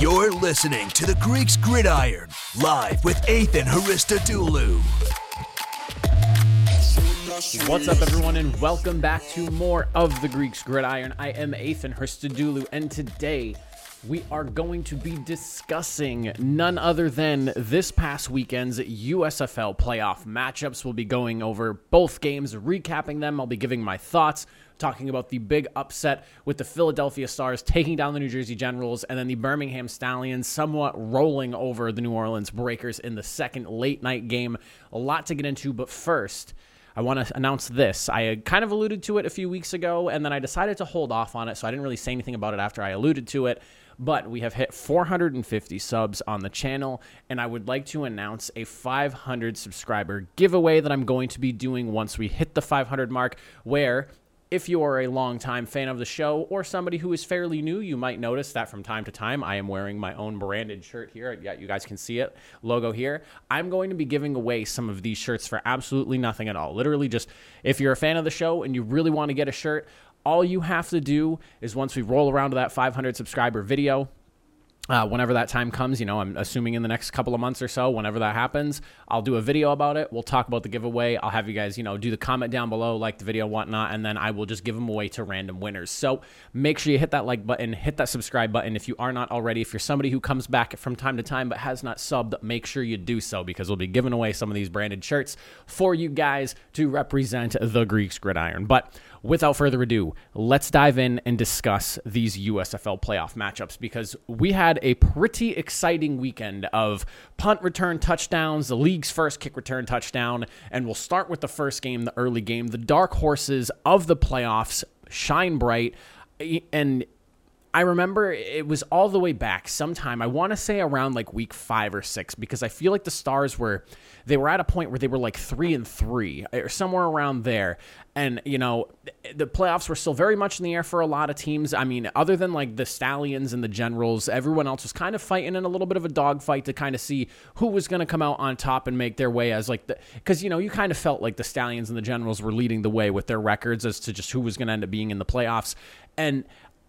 You're listening to the Greeks Gridiron, live with Ethan Haristodoulou. What's up, everyone, and welcome back to more of the Greeks Gridiron. I am Ethan Hristodoulou, and today we are going to be discussing none other than this past weekend's USFL playoff matchups. We'll be going over both games, recapping them. I'll be giving my thoughts, talking about the big upset with the Philadelphia Stars taking down the New Jersey Generals, and then the Birmingham Stallions somewhat rolling over the New Orleans Breakers in the second late night game. A lot to get into, but first, I want to announce this. I kind of alluded to it a few weeks ago, and then I decided to hold off on it, so I didn't really say anything about it after I alluded to it. But we have hit 450 subs on the channel, and I would like to announce a 500 subscriber giveaway that I'm going to be doing once we hit the 500 mark, where if you are a longtime fan of the show or somebody who is fairly new, you might notice that from time to time I am wearing my own branded shirt here. Yeah, you guys can see it, logo here. I'm going to be giving away some of these shirts for absolutely nothing at all. Literally, just if you're a fan of the show and you really want to get a shirt, all you have to do is once we roll around to that 500 subscriber video, uh, whenever that time comes, you know, I'm assuming in the next couple of months or so, whenever that happens, I'll do a video about it. We'll talk about the giveaway. I'll have you guys, you know, do the comment down below, like the video, whatnot, and then I will just give them away to random winners. So make sure you hit that like button, hit that subscribe button if you are not already. If you're somebody who comes back from time to time but has not subbed, make sure you do so because we'll be giving away some of these branded shirts for you guys to represent the Greeks gridiron. But without further ado, let's dive in and discuss these USFL playoff matchups because we had a pretty exciting weekend of punt return touchdowns, the league's first kick return touchdown, and we'll start with the first game, the early game. The dark horses of the playoffs shine bright eh, and I remember it was all the way back sometime. I want to say around like week five or six because I feel like the Stars were they were at a point where they were like three and three eh, or somewhere around there, and you know the playoffs were still very much in the air for a lot of teams. I mean, other than like the Stallions and the Generals, everyone else was kind of fighting in a little bit of a dogfight to kind of see who was going to come out on top and make their way as like the because you know you kind of felt like the Stallions and the Generals were leading the way with their records as to just who was going to end up being in the playoffs and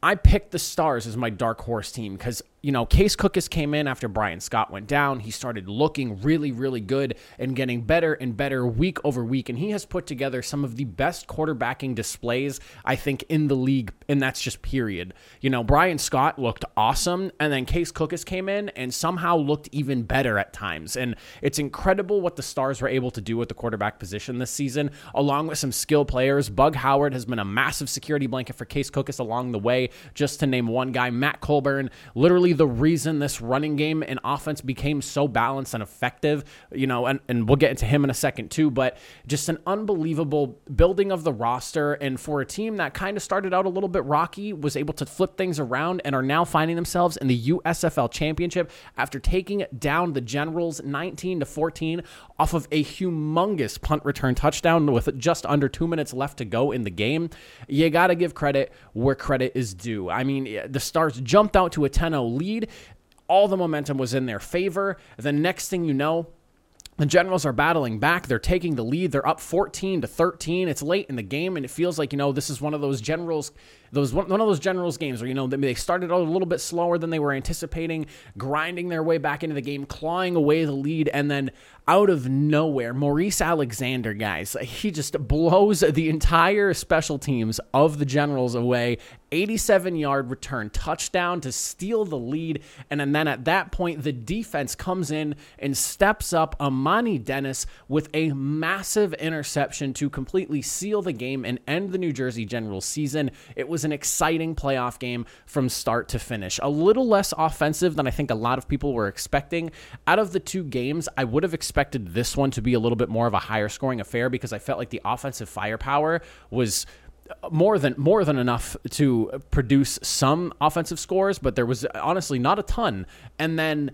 I picked the Stars as my dark horse team because you know, Case Cookus came in after Bryan Scott went down. He started looking really, really good and getting better and better week over week. And he has put together some of the best quarterbacking displays, I think, in the league. And that's just period. You know, Bryan Scott looked awesome. And then Case Cookus came in and somehow looked even better at times. And it's incredible what the Stars were able to do with the quarterback position this season, along with some skill players. Bug Howard has been a massive security blanket for Case Cookus along the way, just to name one guy. Matt Colburn, literally the reason this running game and offense became so balanced and effective, you know, and, and we'll get into him in a second too, but just an unbelievable building of the roster. And for a team that kind of started out a little bit rocky, was able to flip things around and are now finding themselves in the USFL championship after taking down the Generals 19 to 14 off of a humongous punt return touchdown with just under two minutes left to go in the game. You got to give credit where credit is due. I mean, the Stars jumped out to a 10 0 lead. All the momentum was in their favor. The next thing you know, the Generals are battling back. They're taking the lead. They're up 14 to 13. It's late in the game, and it feels like, you know, this is one of those Generals those one, one of those generals games where you know they started a little bit slower than they were anticipating, grinding their way back into the game, clawing away the lead, and then out of nowhere, Maurice Alexander, guys, he just blows the entire special teams of the Generals away. 87 yard return touchdown to steal the lead. And then at that point, the defense comes in and steps up Amani Dennis with a massive interception to completely seal the game and end the New Jersey Generals season. It was an exciting playoff game from start to finish. A little less offensive than I think a lot of people were expecting. Out of the two games, I would have expected this one to be a little bit more of a higher scoring affair because I felt like the offensive firepower was more than more than enough to produce some offensive scores, but there was honestly not a ton. And then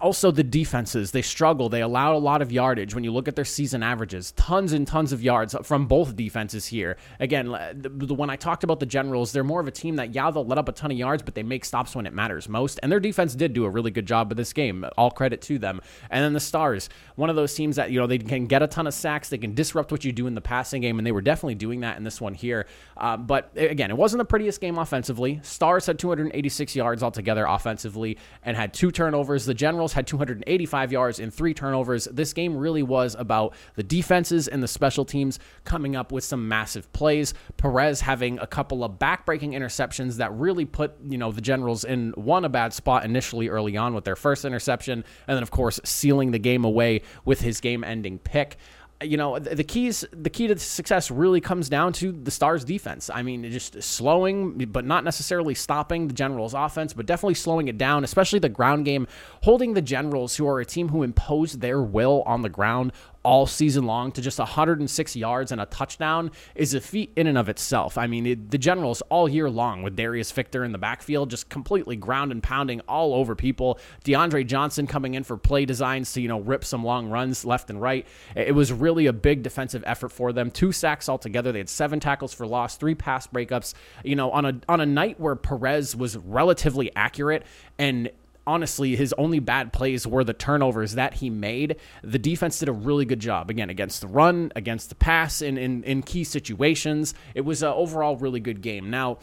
also the defenses they struggle they allow a lot of yardage when you look at their season averages. Tons and tons of yards from both defenses here. Again when i talked about the generals they're more of a team that yeah they'll let up a ton of yards but they make stops when it matters most. And their defense did do a really good job of this game. All credit to them. And then the stars one of those teams that you know they can get a ton of sacks they can disrupt what you do in the passing game and they were definitely doing that in this one here. Uh, but again it wasn't the prettiest game offensively. Stars had 286 yards altogether offensively and had two turnovers. The generals Generals had 285 yards and three turnovers. This game really was about the defenses and the special teams coming up with some massive plays. Perez having a couple of backbreaking interceptions that really put, you know, the Generals in one a bad spot initially early on with their first interception, and then of course sealing the game away with his game-ending pick you know the keys the key to success really comes down to the stars defense. I mean just slowing but not necessarily stopping the generals offense but definitely slowing it down especially the ground game holding the generals who are a team who impose their will on the ground all season long to just 106 yards and a touchdown is a feat in and of itself. I mean, it, the Generals all year long with Darius Victor in the backfield just completely ground and pounding all over people. De'Andre Johnson coming in for play designs to, you know, rip some long runs left and right. It was really a big defensive effort for them. Two sacks altogether. They had seven tackles for loss, three pass breakups. You know, on a on a night where Perez was relatively accurate and honestly, his only bad plays were the turnovers that he made. The defense did a really good job, again, against the run, against the pass, in, in, in key situations. It was an overall really good game. Now,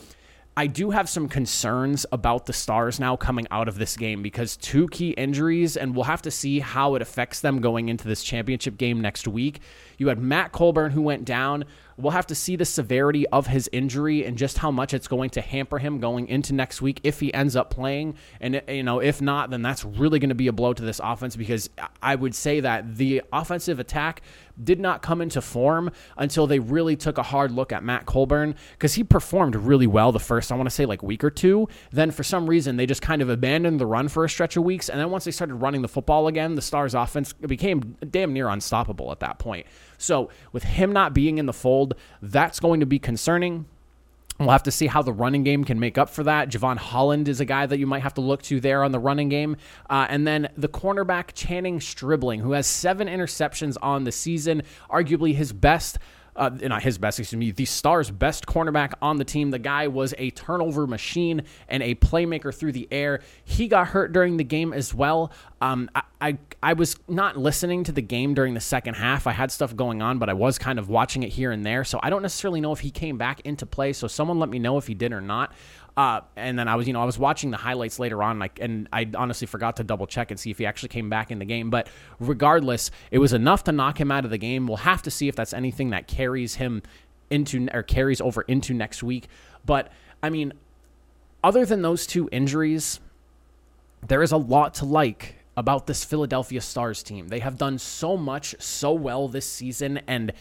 I do have some concerns about the Stars now coming out of this game because two key injuries, and we'll have to see how it affects them going into this championship game next week. You had Matt Colburn who went down. We'll have to see the severity of his injury and just how much it's going to hamper him going into next week if he ends up playing. And you know, if not, then that's really going to be a blow to this offense because I would say that the offensive attack did not come into form until they really took a hard look at Matt Colburn because he performed really well the first, I want to say, like week or two. Then for some reason, they just kind of abandoned the run for a stretch of weeks. And then once they started running the football again, the Stars offense became damn near unstoppable at that point. So with him not being in the fold, that's going to be concerning. We'll have to see how the running game can make up for that. Javon Holland is a guy that you might have to look to there on the running game. Uh, and then the cornerback Channing Stribling, who has seven interceptions on the season, arguably his best uh, not his best, excuse me, the Stars' best cornerback on the team. The guy was a turnover machine and a playmaker through the air. He got hurt during the game as well. Um, I, I, I was not listening to the game during the second half. I had stuff going on, but I was kind of watching it here and there. So I don't necessarily know if he came back into play. So someone let me know if he did or not. Uh, and then I was, you know, I was watching the highlights later on, like, and I honestly forgot to double check and see if he actually came back in the game. But regardless, it was enough to knock him out of the game. We'll have to see if that's anything that carries him into or carries over into next week. But I mean, other than those two injuries, there is a lot to like about this Philadelphia Stars team. They have done so much so well this season and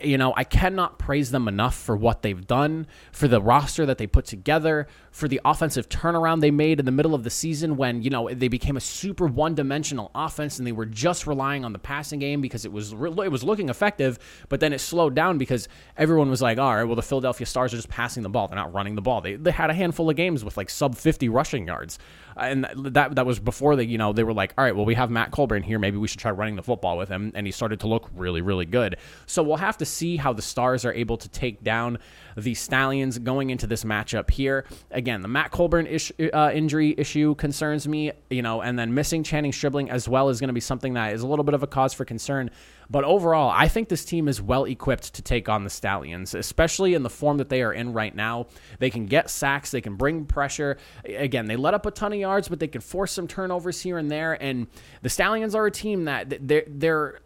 you know, I cannot praise them enough for what they've done, for the roster that they put together, for the offensive turnaround they made in the middle of the season when, you know, they became a super one-dimensional offense and they were just relying on the passing game because it was it was looking effective, but then it slowed down because everyone was like, "All right, well the Philadelphia Stars are just passing the ball. They're not running the ball." They they had a handful of games with like sub 50 rushing yards and that that was before they you know they were like all right well we have Matt Colburn here maybe we should try running the football with him and he started to look really really good so we'll have to see how the Stars are able to take down the Stallions going into this matchup here again the Matt Colburn ish, uh, injury issue concerns me you know and then missing Channing Stribling as well is going to be something that is a little bit of a cause for concern but overall, I think this team is well equipped to take on the Stallions, especially in the form that they are in right now. They can get sacks, they can bring pressure. Again, they let up a ton of yards, but they can force some turnovers here and there. And the Stallions are a team that they're they're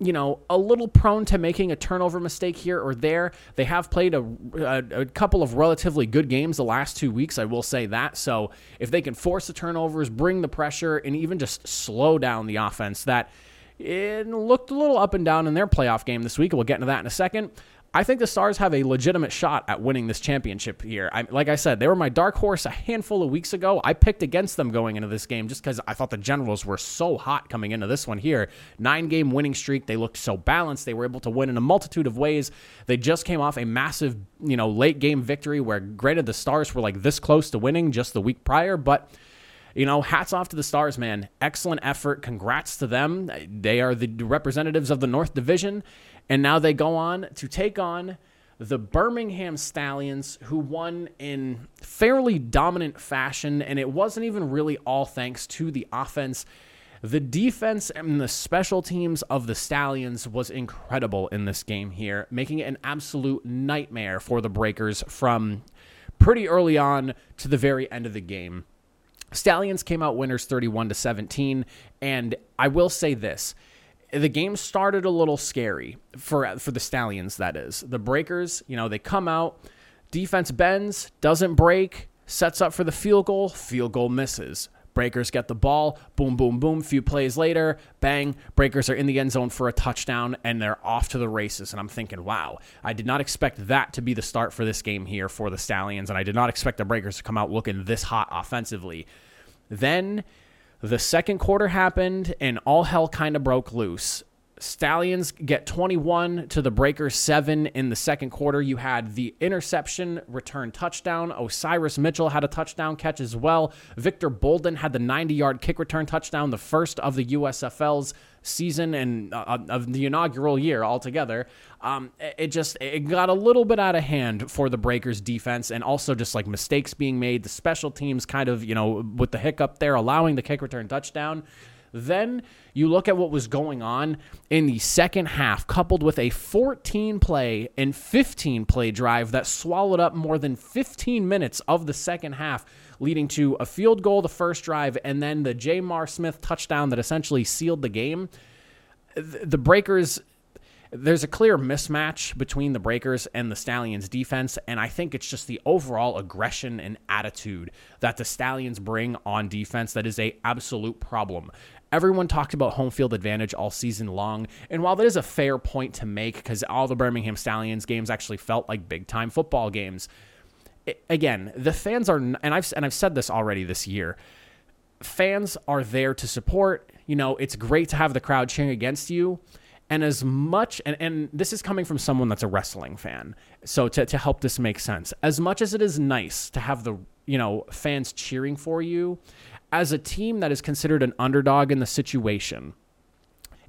you know, a little prone to making a turnover mistake here or there. They have played a, a, a, couple of relatively good games the last two weeks, I will say that. So if they can force the turnovers, bring the pressure, and even just slow down the offense, that it looked a little up and down in their playoff game this week. We'll get into that in a second. I think the Stars have a legitimate shot at winning this championship here. I, like I said, they were my dark horse a handful of weeks ago. I picked against them going into this game just because I thought the Generals were so hot coming into this one here. Nine game winning streak. They looked so balanced. They were able to win in a multitude of ways. They just came off a massive, you know, late game victory where, granted, the Stars were like this close to winning just the week prior, but you know, hats off to the Stars, man. Excellent effort. Congrats to them. They are the representatives of the North Division. And now they go on to take on the Birmingham Stallions, who won in fairly dominant fashion. And it wasn't even really all thanks to the offense. The defense and the special teams of the Stallions was incredible in this game here, making it an absolute nightmare for the Breakers from pretty early on to the very end of the game. Stallions came out winners 31 to 17 and I will say this the game started a little scary for for the Stallions that is. The Breakers, you know, they come out, defense bends, doesn't break, sets up for the field goal, field goal misses. Breakers get the ball, boom, boom, boom. Few plays later, bang, Breakers are in the end zone for a touchdown and they're off to the races. And I'm thinking, wow, I did not expect that to be the start for this game here for the Stallions. And I did not expect the Breakers to come out looking this hot offensively. Then the second quarter happened and all hell kind of broke loose. Stallions get 21 to the Breakers 7 in the second quarter. You had the interception return touchdown. Osiris Mitchell had a touchdown catch as well. Victor Bolden had the 90 yard kick return touchdown, the first of the USFL's season and uh, uh, of the inaugural year altogether. Um, it just it got a little bit out of hand for the Breakers defense, and also just like mistakes being made. The special teams kind of you know with the hiccup there, allowing the kick return touchdown. Then you look at what was going on in the second half, coupled with a 14 play and 15 play drive that swallowed up more than 15 minutes of the second half, leading to a field goal the first drive and then the J'Mar Smith touchdown that essentially sealed the game. The Breakers there's a clear mismatch between the Breakers and the Stallions defense, and I think it's just the overall aggression and attitude that the Stallions bring on defense that is a absolute problem. Everyone talked about home field advantage all season long, and while that is a fair point to make because all the Birmingham Stallions games actually felt like big time football games, it, again, the fans are, and I've and I've said this already this year. Fans are there to support. You know, it's great to have the crowd cheering against you and as much, and, and this is coming from someone that's a wrestling fan, so to, to help this make sense, as much as it is nice to have the, you know, fans cheering for you, as a team that is considered an underdog in the situation,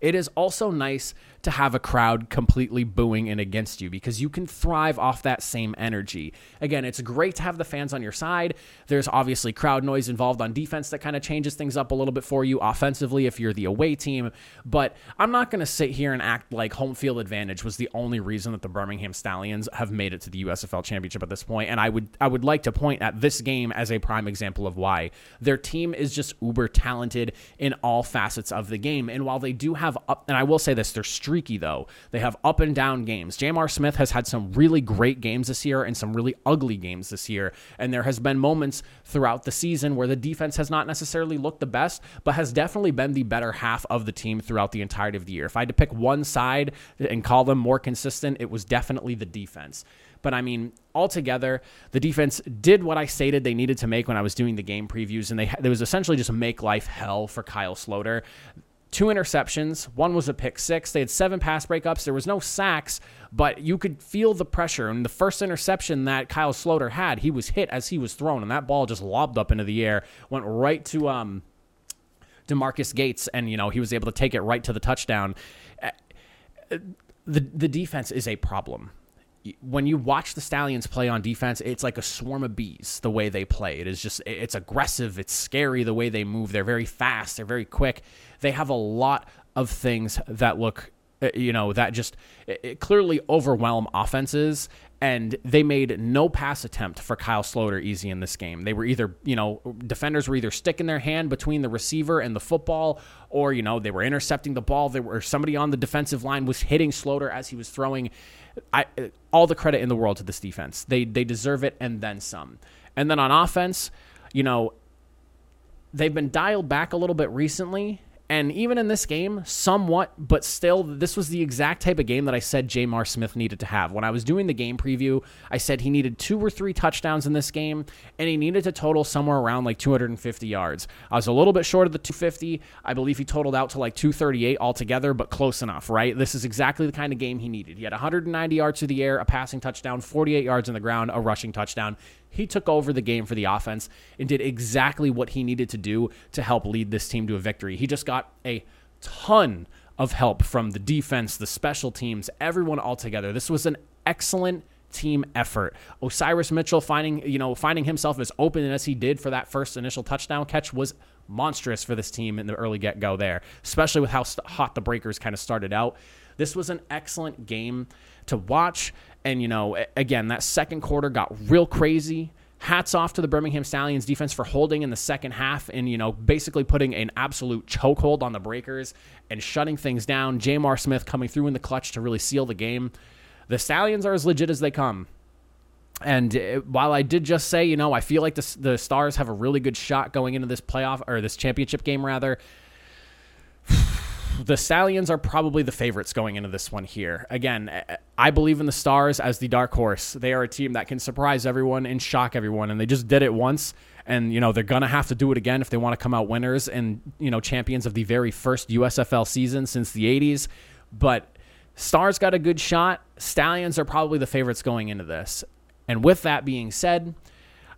it is also nice to have a crowd completely booing in against you because you can thrive off that same energy. Again, it's great to have the fans on your side. There's obviously crowd noise involved on defense that kind of changes things up a little bit for you offensively if you're the away team. But I'm not going to sit here and act like home field advantage was the only reason that the Birmingham Stallions have made it to the USFL championship at this point. And I would I would like to point at this game as a prime example of why their team is just uber talented in all facets of the game. And while they do have up, and I will say this, they're streaky, though. They have up and down games. J'Mar Smith has had some really great games this year and some really ugly games this year. And there has been moments throughout the season where the defense has not necessarily looked the best, but has definitely been the better half of the team throughout the entirety of the year. If I had to pick one side and call them more consistent, it was definitely the defense. But I mean, altogether, the defense did what I stated they needed to make when I was doing the game previews, and they there was essentially just make life hell for Kyle Sloter two interceptions. One was a pick six. They had seven pass breakups. There was no sacks, but you could feel the pressure. And the first interception that Kyle Sloter had, he was hit as he was thrown, and that ball just lobbed up into the air, went right to um, Demarcus Gates, and you know he was able to take it right to the touchdown. Uh, the the defense is a problem when you watch the Stallions play on defense, it's like a swarm of bees the way they play. It is just it's aggressive, it's scary the way they move. They're very fast, they're very quick. They have a lot of things that look Uh, you know that just clearly overwhelm offenses and they made no pass attempt for Kyle Sloter easy in this game. They were either, you know, defenders were either sticking their hand between the receiver and the football, or you know, they were intercepting the ball. There were somebody on the defensive line was hitting Sloter as he was throwing. I uh, all the credit in the world to this defense. They they deserve it and then some. And then on offense, you know, they've been dialed back a little bit recently and even in this game, somewhat, but still, this was the exact type of game that I said J'Mar Smith needed to have. When I was doing the game preview, I said he needed two or three touchdowns in this game, and he needed to total somewhere around like 250 yards. I was a little bit short of the 250. I believe he totaled out to like 238 altogether, but close enough, right? This is exactly the kind of game he needed. He had 190 yards through the air, a passing touchdown, 48 yards on the ground, a rushing touchdown he took over the game for the offense and did exactly what he needed to do to help lead this team to a victory. He just got a ton of help from the defense, the special teams, everyone all together. This was an excellent team effort. Osiris Mitchell finding, you know, finding himself as open as he did for that first initial touchdown catch was monstrous for this team in the early get go there, especially with how hot the Breakers kind of started out. This was an excellent game to watch. And, you know, again, that second quarter got real crazy. Hats off to the Birmingham Stallions defense for holding in the second half and, you know, basically putting an absolute chokehold on the Breakers and shutting things down. J'Mar Smith coming through in the clutch to really seal the game. The Stallions are as legit as they come. And uh, while I did just say, you know, I feel like the, the Stars have a really good shot going into this playoff or this championship game, rather, the Stallions are probably the favorites going into this one here. Again, I believe in the Stars as the dark horse. They are a team that can surprise everyone and shock everyone, and they just did it once. And you know they're gonna have to do it again if they want to come out winners and you know champions of the very first USFL season since the '80s. But Stars got a good shot. Stallions are probably the favorites going into this. And with that being said,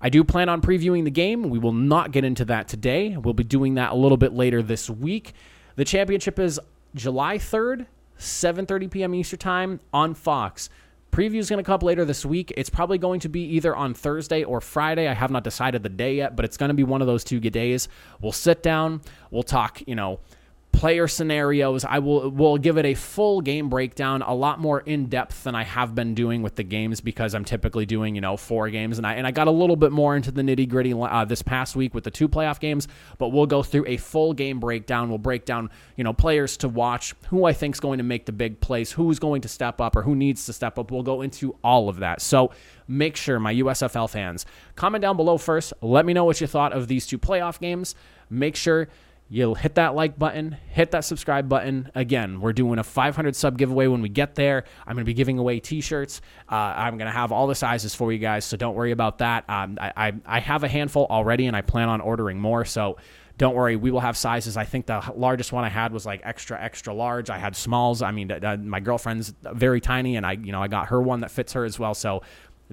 I do plan on previewing the game. We will not get into that today. We'll be doing that a little bit later this week. The championship is July 3rd, 7:30 p.m. Eastern Time on Fox. Preview is going to come up later this week. It's probably going to be either on Thursday or Friday. I have not decided the day yet, but it's going to be one of those two days. We'll sit down, we'll talk, you know, player scenarios. I will will give it a full game breakdown, a lot more in depth than I have been doing with the games because I'm typically doing you know four games, and I and I got a little bit more into the nitty gritty uh, this past week with the two playoff games. But we'll go through a full game breakdown. We'll break down you know players to watch, who I think is going to make the big plays, who's going to step up, or who needs to step up. We'll go into all of that. So make sure my USFL fans comment down below first. Let me know what you thought of these two playoff games. Make sure You'll hit that like button, hit that subscribe button. Again, we're doing a 500 sub giveaway when we get there. I'm going to be giving away t shirts. Uh, I'm going to have all the sizes for you guys, so don't worry about that. Um, I, I, I have a handful already, and I plan on ordering more. So don't worry, we will have sizes. I think the largest one I had was like extra, extra large. I had smalls. I mean, my girlfriend's very tiny, and I, you know, I got her one that fits her as well. So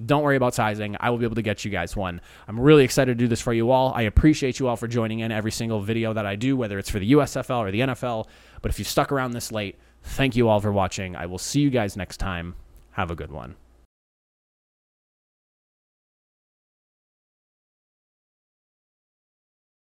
don't worry about sizing. I will be able to get you guys one. I'm really excited to do this for you all. I appreciate you all for joining in every single video that I do, whether it's for the USFL or the NFL. But if you stuck around this late, thank you all for watching. I will see you guys next time. Have a good one.